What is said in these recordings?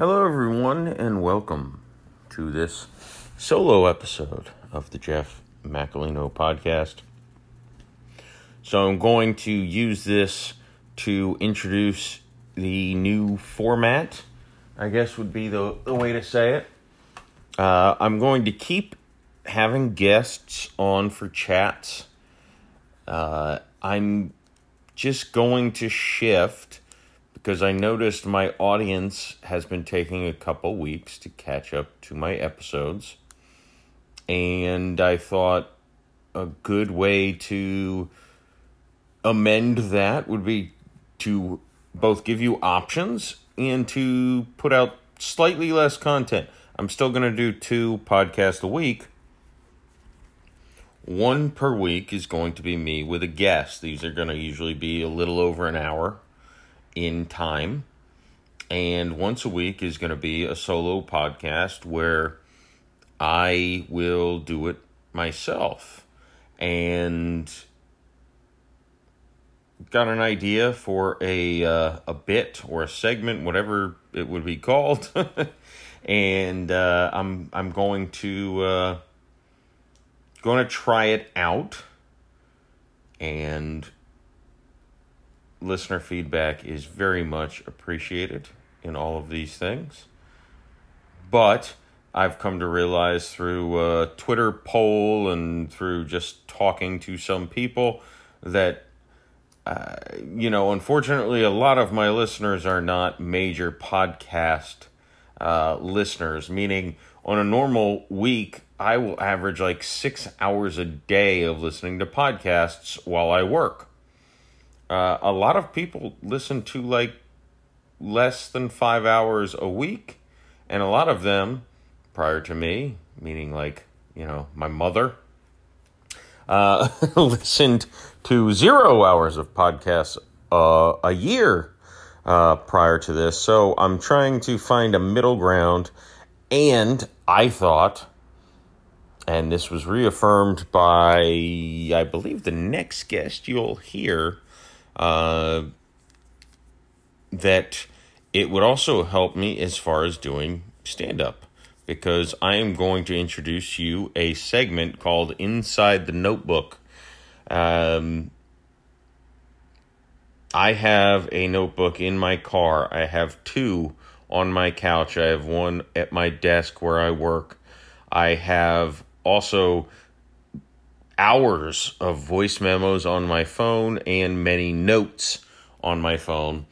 Hello, everyone, and welcome to this solo episode of the Jeff Macolino podcast. So, I'm going to use this to introduce the new format, I guess would be the, the way to say it. Uh, I'm going to keep having guests on for chats. Uh, I'm just going to shift because I noticed my audience has been taking a couple weeks to catch up to my episodes. And I thought a good way to amend that would be to both give you options and to put out slightly less content. I'm still going to do two podcasts a week. One per week is going to be me with a guest. These are going to usually be a little over an hour in time. And once a week is going to be a solo podcast where I will do it myself. And got an idea for a uh, a bit or a segment, whatever it would be called, and uh, I'm I'm going to uh, going to try it out, and listener feedback is very much appreciated in all of these things. But I've come to realize through a Twitter poll and through just talking to some people that, uh, you know, unfortunately, a lot of my listeners are not major podcast uh, listeners, meaning on a normal week, I will average like six hours a day of listening to podcasts while I work. Uh, a lot of people listen to like less than five hours a week, and a lot of them, prior to me, meaning like, you know, my mother, uh, listened to zero hours of podcasts uh, a year uh, prior to this. So I'm trying to find a middle ground, and I thought, and this was reaffirmed by, I believe, the next guest you'll hear uh, that it would also help me as far as doing stand up because I am going to introduce you a segment called Inside the Notebook. Um, I have a notebook in my car. I have two on my couch. I have one at my desk where I work. I have also hours of voice memos on my phone and many notes on my phone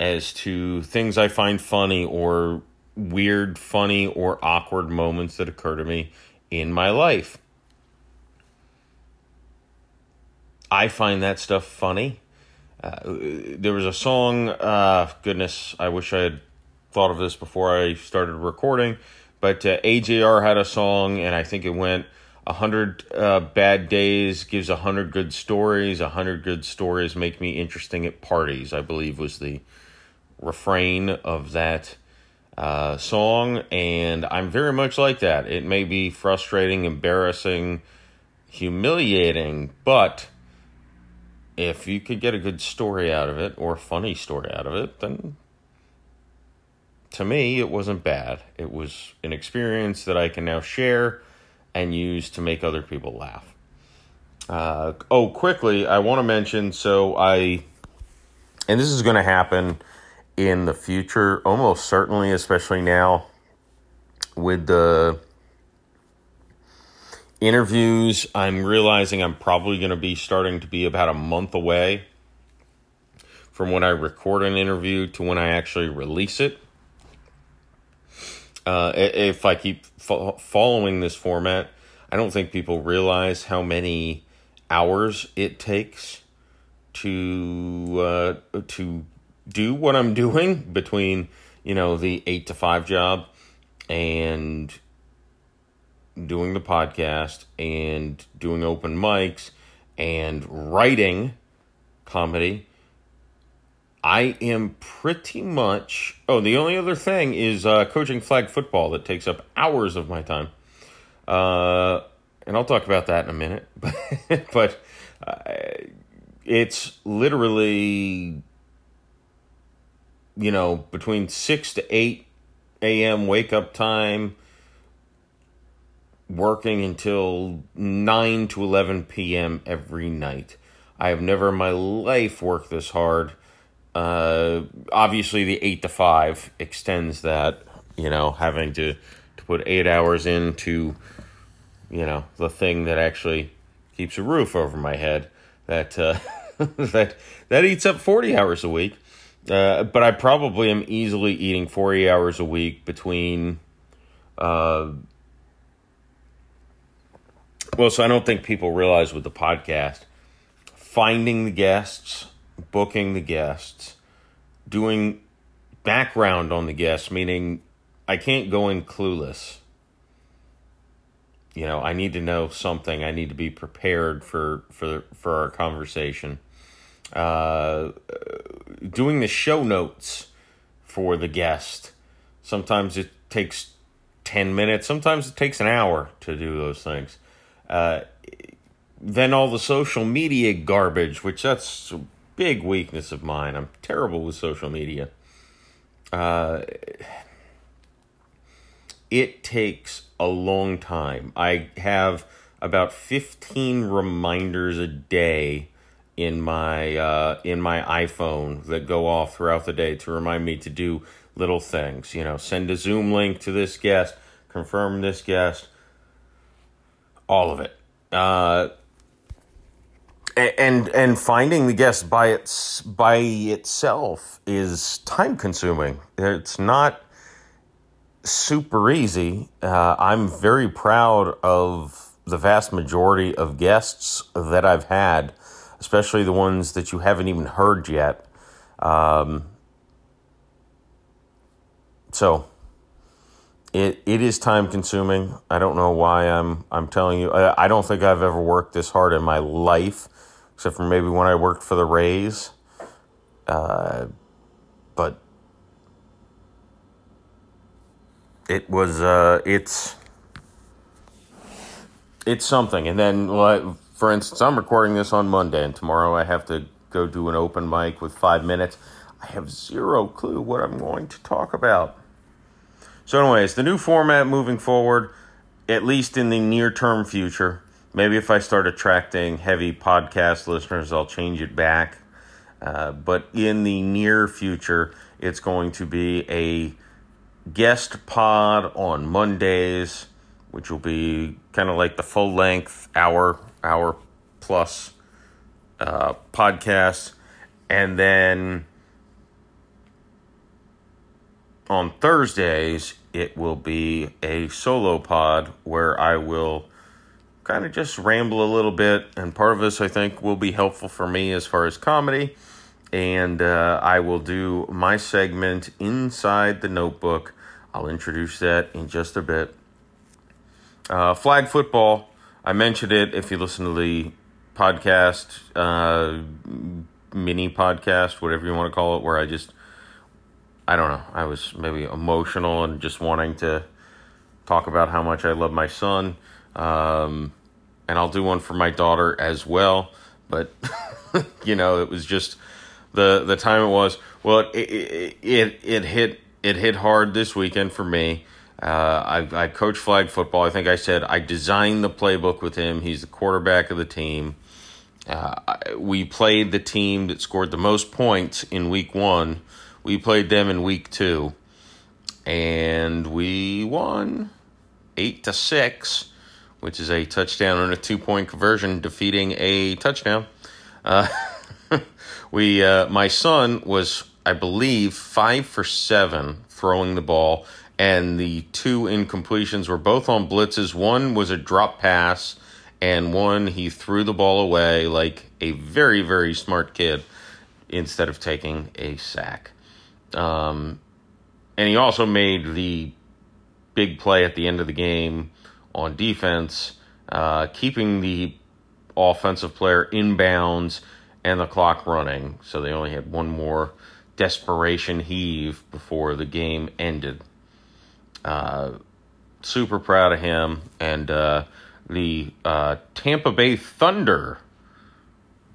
as to things I find funny or weird, funny, or awkward moments that occur to me in my life. I find that stuff funny. Uh, there was a song, uh, goodness, I wish I had thought of this before I started recording, but uh, AJR had a song, and I think it went, a hundred uh, bad days gives a hundred good stories. A hundred good stories make me interesting at parties. I believe was the refrain of that uh, song, and I'm very much like that. It may be frustrating, embarrassing, humiliating, but if you could get a good story out of it or a funny story out of it, then to me it wasn't bad. It was an experience that I can now share and use to make other people laugh. Uh, oh, quickly, I want to mention so I, and this is going to happen in the future, almost certainly, especially now with the interviews. I'm realizing I'm probably going to be starting to be about a month away from when I record an interview to when I actually release it. Uh, if I keep fo- following this format, I don't think people realize how many hours it takes to uh, to do what I'm doing between you know the eight to five job and doing the podcast and doing open mics and writing comedy I am pretty much. Oh, the only other thing is uh, coaching flag football that takes up hours of my time. Uh, and I'll talk about that in a minute. But, uh, it's literally, you know, between six to eight a.m. wake up time, working until 9 to 11 p.m. every night. I have never in my life worked this hard. Uh, obviously, the 8 to 5 extends that, you know, having to, to put eight hours into, you know, the thing that actually keeps a roof over my head. That, uh, that, that eats up 40 hours a week. Uh, but I probably am easily eating 40 hours a week between. Uh, well, so I don't think people realize with the podcast, finding the guests, booking the guests, doing background on the guests, meaning I can't go in clueless. You know, I need to know something. I need to be prepared for for for our conversation. Uh, doing the show notes for the guest. Sometimes it takes 10 minutes, sometimes it takes an hour to do those things. Uh, then all the social media garbage, which that's big weakness of mine. I'm terrible with social media. Uh, it takes a long time. I have about 15 reminders a day in my uh, in my iPhone that go off throughout the day to remind me to do little things. You know, send a Zoom link to this guest, confirm this guest, all of it. Uh, and and finding the guest by its by itself is time consuming. It's not super easy. Uh, I'm very proud of the vast majority of guests that I've had especially the ones that you haven't even heard yet. Um, so it it is time consuming. I don't know why I'm I'm telling you. I, I don't think I've ever worked this hard in my life, except for maybe when I worked for the Rays. Uh, but it was uh, it's it's something. And then for instance, I'm recording this on Monday, and tomorrow I have to go do an open mic with five minutes. I have zero clue what I'm going to talk about. So, anyways, the new format moving forward, at least in the near term future, maybe if I start attracting heavy podcast listeners, I'll change it back. Uh, but in the near future, it's going to be a guest pod on Mondays, which will be kind of like the full length hour hour plus uh, podcast. And then on Thursdays, it will be a solo pod where I will kind of just ramble a little bit. And part of this, I think, will be helpful for me as far as comedy. And uh, I will do my segment inside the notebook. I'll introduce that in just a bit. Uh, flag football I mentioned it if you listen to the podcast, uh, mini podcast, whatever you want to call it, where I just, I don't know, I was maybe emotional and just wanting to talk about how much I love my son. Um, and I'll do one for my daughter as well. But, you know, it was just the, the time it was. Well, it, it, it, it hit, it hit hard this weekend for me. Uh, I, I coach flag football. I think I said I designed the playbook with him. He's the quarterback of the team. Uh, we played the team that scored the most points in week one. We played them in week two, and we won eight to six, which is a touchdown and a two point conversion, defeating a touchdown. Uh, we, uh, my son was, I believe, five for seven throwing the ball and the two incompletions were both on blitzes. One was a drop pass, and one he threw the ball away like a very, very smart kid instead of taking a sack. Um, and he also made the big play at the end of the game on defense, uh, keeping the offensive player in bounds and the clock running. So they only had one more desperation heave before the game ended. Uh, super proud of him. And uh, the uh, Tampa Bay Thunder,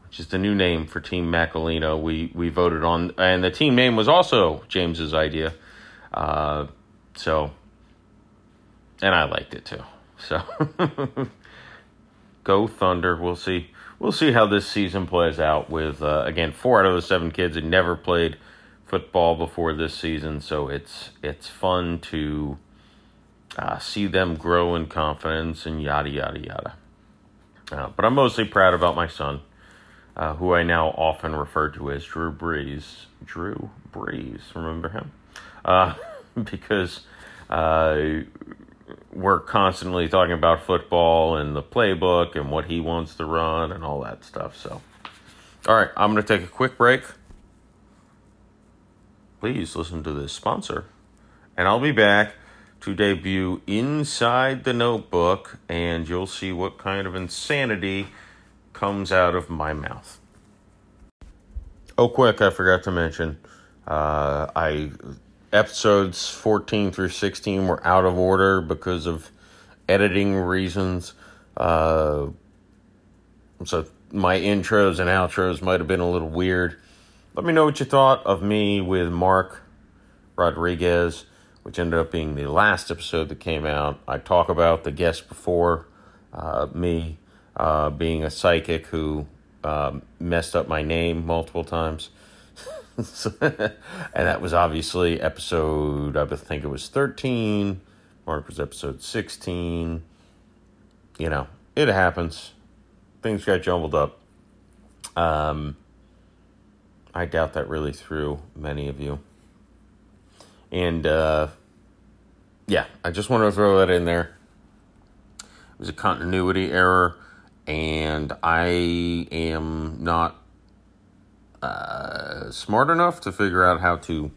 which is the new name for Team Macolino, we, we voted on. And the team name was also James's idea. Uh, So, and I liked it too. So, go Thunder. We'll see. We'll see how this season plays out. With uh, again, four out of the seven kids had never played football before this season, so it's it's fun to uh, see them grow in confidence and yada yada yada. Uh, but I'm mostly proud about my son, uh, who I now often refer to as Drew Brees. Drew Brees, remember him? Uh, because uh, we're constantly talking about football and the playbook and what he wants to run and all that stuff. So, all right, I'm going to take a quick break. Please listen to this sponsor, and I'll be back to debut Inside the Notebook, and you'll see what kind of insanity comes out of my mouth. Oh, quick, I forgot to mention. Uh, I episodes 14 through 16 were out of order because of editing reasons. Uh, so my intros and outros might have been a little weird. Let me know what you thought of me with Mark Rodriguez, which ended up being the last episode that came out. I talk about the guest before uh, me uh, being a psychic who um, messed up my name multiple times. and that was obviously episode, I think it was 13. Mark was episode 16. You know, it happens. Things got jumbled up. Um, I doubt that really threw many of you. And, uh, yeah, I just want to throw that in there. It was a continuity error, and I am not uh, smart enough to figure out how to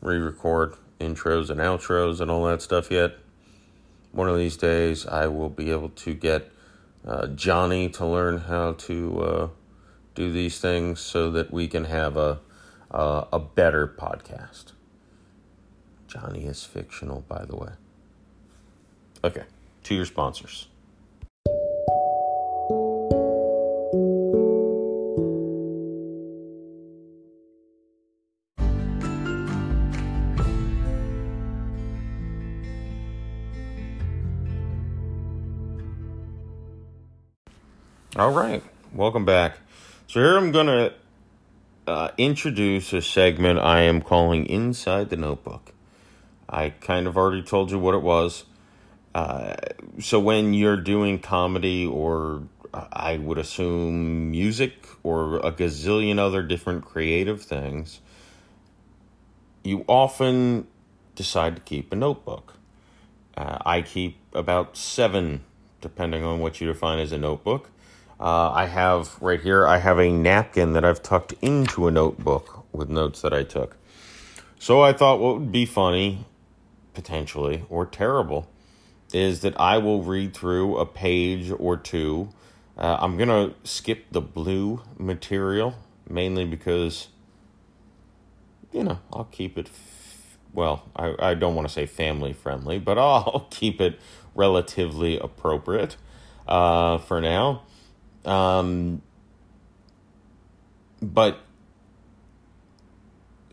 re record intros and outros and all that stuff yet. One of these days, I will be able to get uh, Johnny to learn how to uh, do these things so that we can have a, a, a better podcast. Johnny is fictional, by the way. Okay, to your sponsors. All right, welcome back. So here I'm going to uh, introduce a segment I am calling Inside the Notebook. I kind of already told you what it was. Uh, so when you're doing comedy or I would assume music or a gazillion other different creative things, you often decide to keep a notebook. Uh, I keep about seven, depending on what you define as a notebook. Uh, I have right here, I have a napkin that I've tucked into a notebook with notes that I took. So I thought what would be funny, potentially, or terrible, is that I will read through a page or two. Uh, I'm going to skip the blue material, mainly because, you know, I'll keep it, f- well, I, I don't want to say family friendly, but I'll keep it relatively appropriate uh, for now. Um, but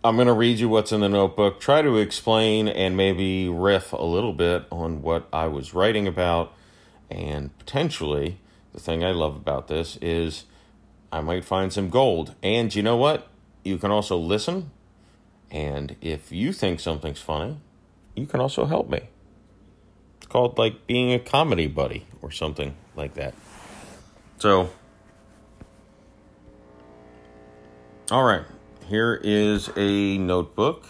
I'm going to read you what's in the notebook, try to explain and maybe riff a little bit on what I was writing about. And potentially, the thing I love about this is I might find some gold. And you know what? You can also listen. And if you think something's funny, you can also help me. It's called like being a comedy buddy or something like that. So, all right, here is a notebook.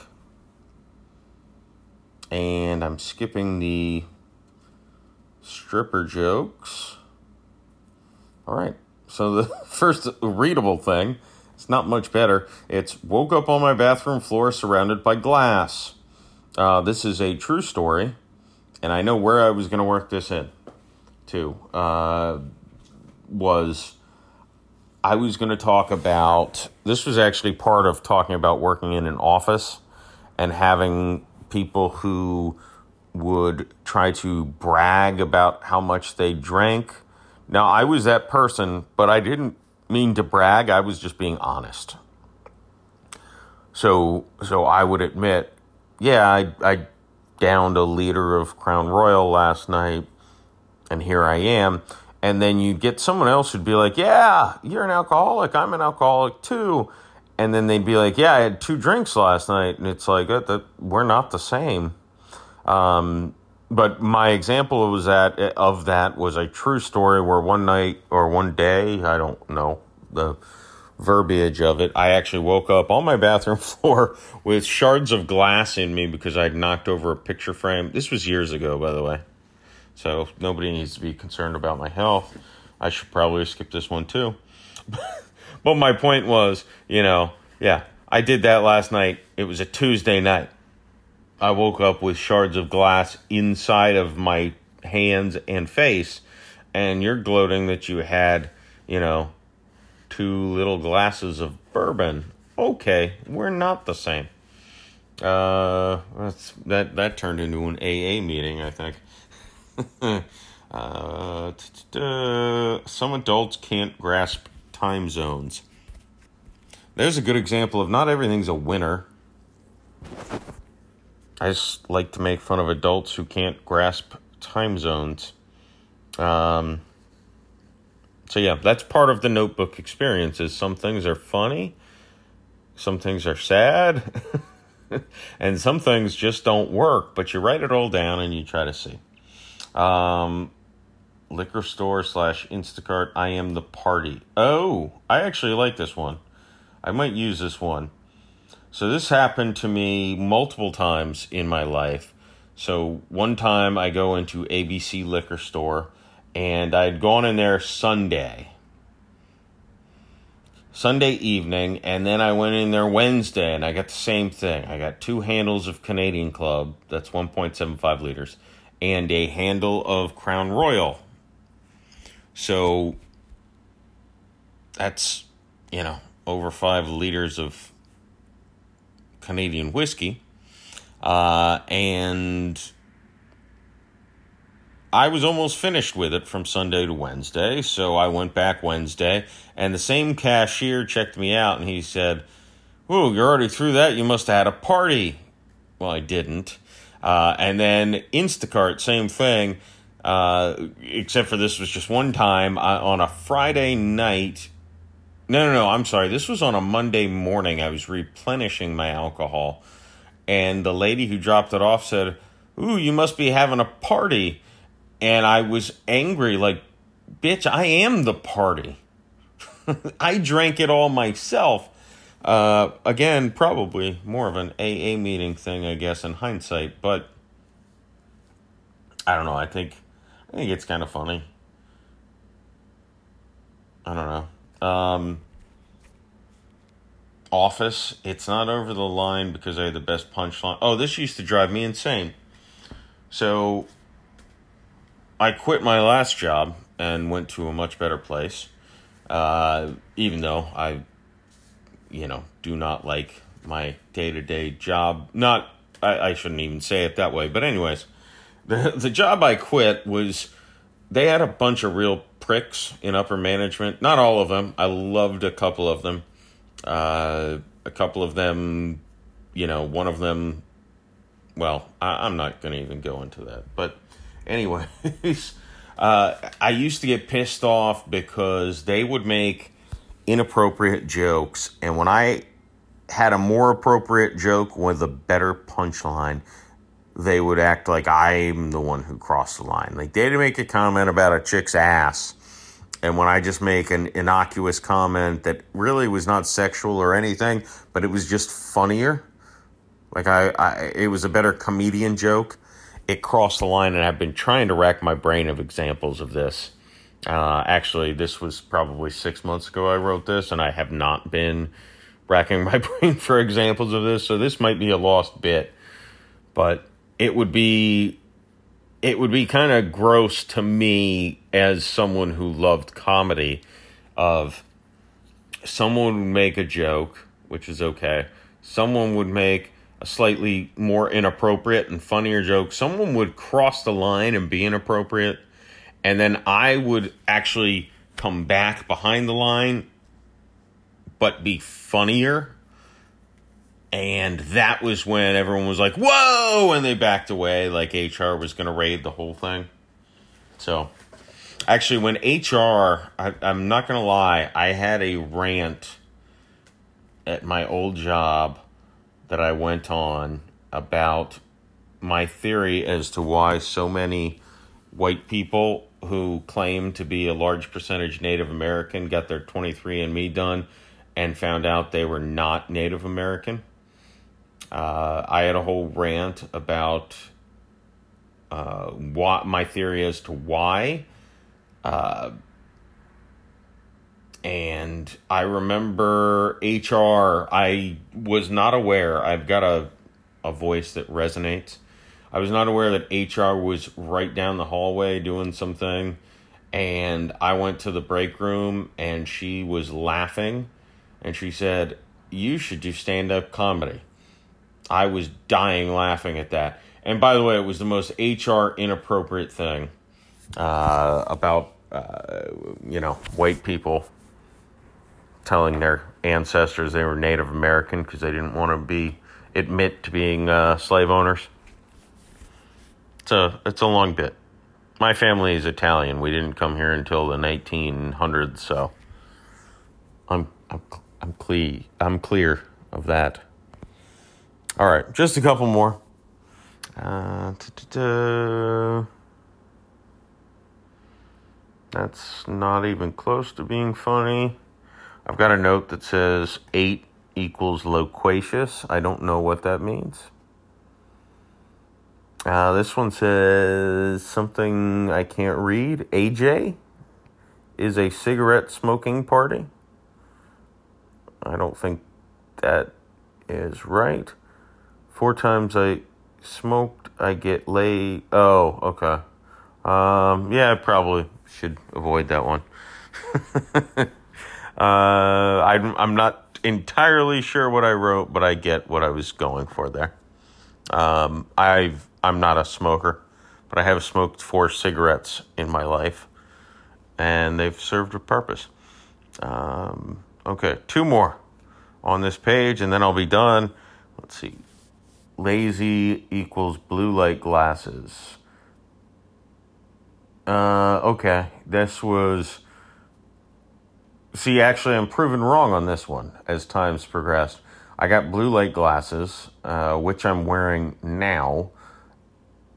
And I'm skipping the stripper jokes. All right, so the first readable thing, it's not much better. It's woke up on my bathroom floor surrounded by glass. Uh, this is a true story, and I know where I was going to work this in, too. Uh, was I was going to talk about this was actually part of talking about working in an office and having people who would try to brag about how much they drank. Now, I was that person, but I didn't mean to brag. I was just being honest. So, so I would admit, yeah, I, I downed a liter of Crown Royal last night, and here I am. And then you'd get someone else who'd be like, yeah, you're an alcoholic. I'm an alcoholic too. And then they'd be like, yeah, I had two drinks last night. And it's like, that, that we're not the same. Um, but my example was that of that was a true story where one night or one day, I don't know the verbiage of it. I actually woke up on my bathroom floor with shards of glass in me because I'd knocked over a picture frame. This was years ago, by the way. So nobody needs to be concerned about my health. I should probably skip this one too. but my point was, you know, yeah, I did that last night. It was a Tuesday night. I woke up with shards of glass inside of my hands and face, and you're gloating that you had, you know, two little glasses of bourbon. Okay, we're not the same. Uh, that's, that that turned into an AA meeting, I think. uh, some adults can't grasp time zones. There's a good example of not everything's a winner. I just like to make fun of adults who can't grasp time zones. Um, so yeah, that's part of the notebook experience. Is some things are funny, some things are sad, and some things just don't work. But you write it all down and you try to see. Um, liquor store slash Instacart. I am the party. Oh, I actually like this one. I might use this one. So this happened to me multiple times in my life. So one time I go into ABC liquor store and I'd gone in there Sunday. Sunday evening, and then I went in there Wednesday and I got the same thing. I got two handles of Canadian Club, that's 1.75 liters, and a handle of Crown Royal. So that's, you know, over five liters of Canadian whiskey. Uh, and I was almost finished with it from Sunday to Wednesday, so I went back Wednesday, and the same cashier checked me out and he said, Whoa, you're already through that? You must have had a party. Well, I didn't. Uh, and then Instacart, same thing, uh, except for this was just one time uh, on a Friday night. No, no, no, I'm sorry. This was on a Monday morning. I was replenishing my alcohol, and the lady who dropped it off said, Ooh, you must be having a party and I was angry, like, bitch, I am the party. I drank it all myself. Uh, again, probably more of an AA meeting thing, I guess, in hindsight, but I don't know. I think I think it's kind of funny. I don't know. Um, office, it's not over the line because I had the best punchline. Oh, this used to drive me insane. So I quit my last job and went to a much better place. Uh, even though I, you know, do not like my day to day job. Not, I, I shouldn't even say it that way. But anyways, the the job I quit was they had a bunch of real pricks in upper management. Not all of them. I loved a couple of them. Uh, a couple of them, you know, one of them. Well, I, I'm not going to even go into that, but Anyways, uh, I used to get pissed off because they would make inappropriate jokes, and when I had a more appropriate joke with a better punchline, they would act like I'm the one who crossed the line. Like they'd make a comment about a chick's ass, and when I just make an innocuous comment that really was not sexual or anything, but it was just funnier, like I, I it was a better comedian joke it crossed the line, and I've been trying to rack my brain of examples of this. Uh, actually, this was probably six months ago I wrote this, and I have not been racking my brain for examples of this, so this might be a lost bit. But it would be it would be kind of gross to me as someone who loved comedy of someone would make a joke, which is okay. Someone would make a slightly more inappropriate and funnier joke, someone would cross the line and be inappropriate, and then I would actually come back behind the line but be funnier. And that was when everyone was like, whoa, and they backed away, like HR was going to raid the whole thing. So, actually, when HR, I, I'm not going to lie, I had a rant at my old job that I went on about my theory as to why so many white people who claim to be a large percentage Native American got their 23andMe done and found out they were not Native American. Uh, I had a whole rant about uh, what my theory as to why. Uh, and I remember HR, I was not aware. I've got a, a voice that resonates. I was not aware that HR was right down the hallway doing something. And I went to the break room and she was laughing. And she said, You should do stand up comedy. I was dying laughing at that. And by the way, it was the most HR inappropriate thing uh, about, uh, you know, white people telling their ancestors they were Native American because they didn't want to be admit to being uh, slave owners. It's a it's a long bit. My family is Italian. We didn't come here until the 1900s, so I'm I'm I'm clear I'm clear of that. All right, just a couple more. Uh, That's not even close to being funny. I've got a note that says 8 equals loquacious. I don't know what that means. Uh, this one says something I can't read. AJ is a cigarette smoking party. I don't think that is right. Four times I smoked, I get laid. Oh, okay. Um, yeah, I probably should avoid that one. uh, I'm, I'm not entirely sure what I wrote, but I get what I was going for there. Um, I've I'm not a smoker, but I have smoked four cigarettes in my life, and they've served a purpose. Um, okay, two more on this page, and then I'll be done. Let's see. Lazy equals blue light glasses. Uh, okay, this was. See, actually, I'm proven wrong on this one as times progressed. I got blue light glasses, uh, which I'm wearing now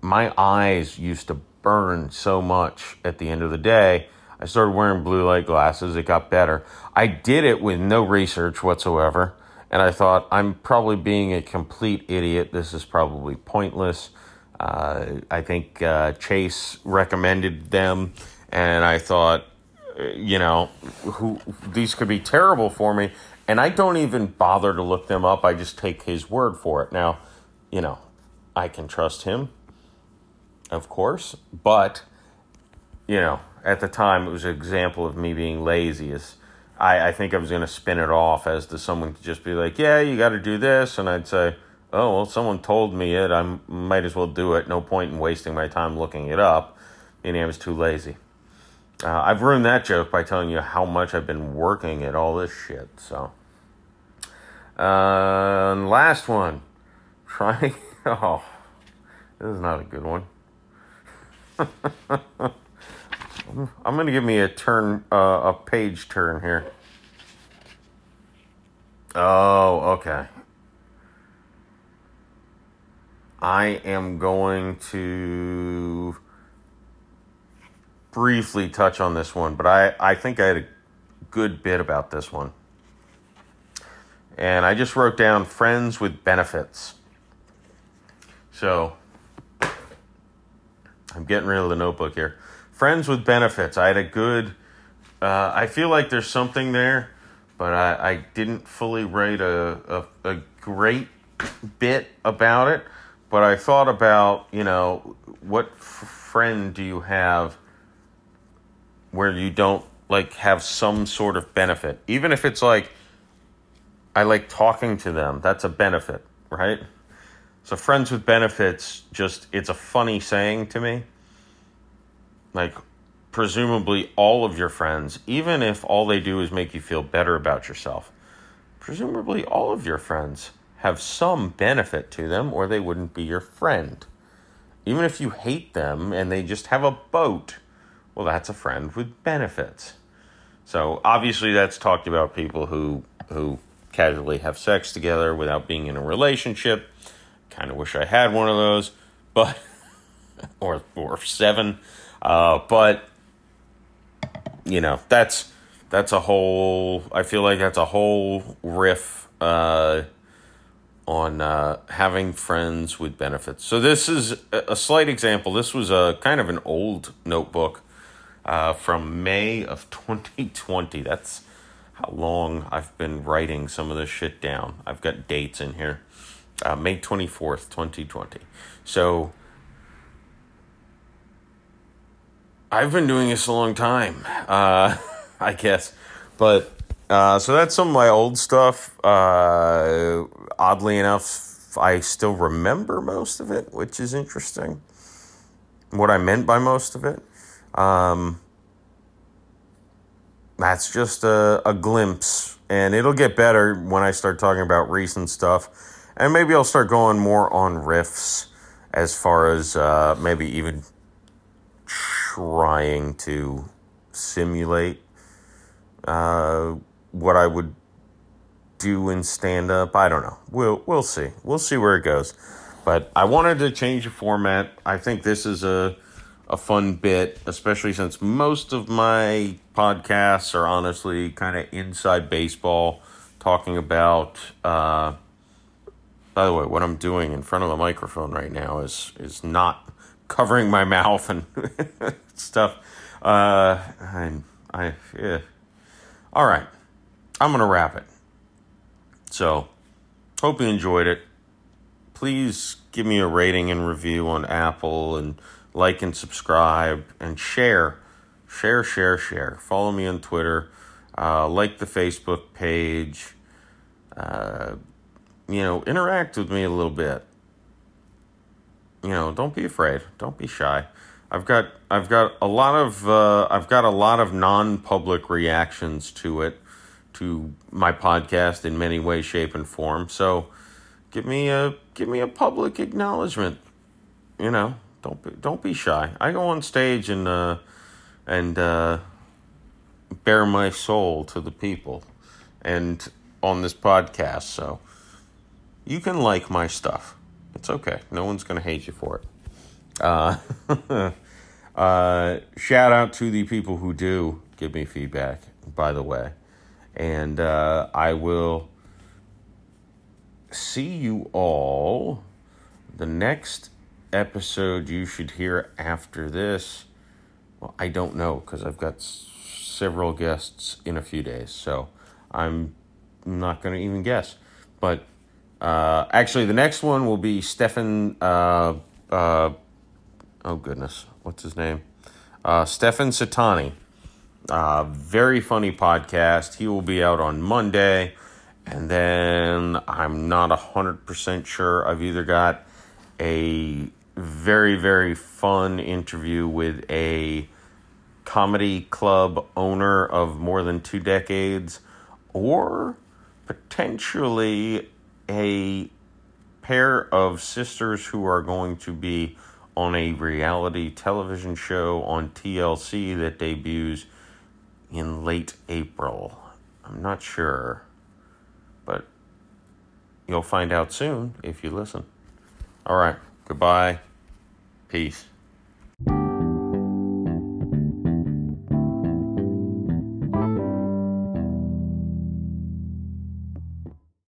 my eyes used to burn so much at the end of the day. I started wearing blue light glasses. It got better. I did it with no research whatsoever. And I thought, I'm probably being a complete idiot. This is probably pointless. Uh, I think uh, Chase recommended them. And I thought, you know, who these could be terrible for me. And I don't even bother to look them up. I just take his word for it. Now, you know, I can trust him of course, but you know, at the time it was an example of me being lazy. Is I, I think I was going to spin it off as to someone to just be like, "Yeah, you got to do this," and I'd say, "Oh, well, someone told me it. I might as well do it. No point in wasting my time looking it up." Meaning I was too lazy. Uh, I've ruined that joke by telling you how much I've been working at all this shit. So, uh, last one, trying. Oh, this is not a good one. I'm to give me a turn, uh, a page turn here. Oh, okay. I am going to briefly touch on this one, but I, I think I had a good bit about this one. And I just wrote down friends with benefits. So I'm getting rid of the notebook here. Friends with benefits. I had a good. Uh, I feel like there's something there, but I, I didn't fully write a, a, a great bit about it. But I thought about, you know, what f- friend do you have where you don't like have some sort of benefit? Even if it's like, I like talking to them, that's a benefit, right? So friends with benefits just it's a funny saying to me. Like presumably all of your friends, even if all they do is make you feel better about yourself, presumably all of your friends have some benefit to them or they wouldn't be your friend. Even if you hate them and they just have a boat, well, that's a friend with benefits. So obviously, that's talked about people who who casually have sex together without being in a relationship. Kind of wish I had one of those, but or or seven, uh, but you know that's that's a whole. I feel like that's a whole riff uh, on uh, having friends with benefits. So this is a slight example. This was a kind of an old notebook uh, from May of 2020. That's how long I've been writing some of this shit down. I've got dates in here. Uh, May 24th, 2020. So I've been doing this a long time, uh, I guess. But uh, so that's some of my old stuff. Uh, oddly enough, I still remember most of it, which is interesting. What I meant by most of it. Um, that's just a, a glimpse, and it'll get better when I start talking about recent stuff. And maybe I'll start going more on riffs as far as uh, maybe even trying to simulate uh, what I would do in stand up. I don't know. We'll we'll see. We'll see where it goes. But I wanted to change the format. I think this is a a fun bit, especially since most of my podcasts are honestly kind of inside baseball, talking about. Uh, by the way, what I'm doing in front of a microphone right now is is not covering my mouth and stuff. Uh, and I, yeah. All right, I'm gonna wrap it. So, hope you enjoyed it. Please give me a rating and review on Apple and like and subscribe and share, share, share, share. Follow me on Twitter. Uh, like the Facebook page. Uh, you know, interact with me a little bit you know, don't be afraid. Don't be shy. I've got I've got a lot of uh, I've got a lot of non-public reactions to it, to my podcast in many ways, shape, and form. So, give me a give me a public acknowledgement. You know, don't be don't be shy. I go on stage and uh, and uh, bare my soul to the people, and on this podcast. So, you can like my stuff. It's okay. No one's going to hate you for it. Uh, uh, shout out to the people who do give me feedback, by the way. And uh, I will see you all. The next episode you should hear after this. Well, I don't know because I've got s- several guests in a few days. So I'm not going to even guess. But uh, actually, the next one will be Stefan. Uh, uh, oh goodness, what's his name? Uh, Stefan Satani. Uh, very funny podcast. He will be out on Monday, and then I'm not hundred percent sure. I've either got a very very fun interview with a comedy club owner of more than two decades, or potentially a pair of sisters who are going to be on a reality television show on TLC that debuts in late April. I'm not sure, but you'll find out soon if you listen. All right, goodbye. Peace.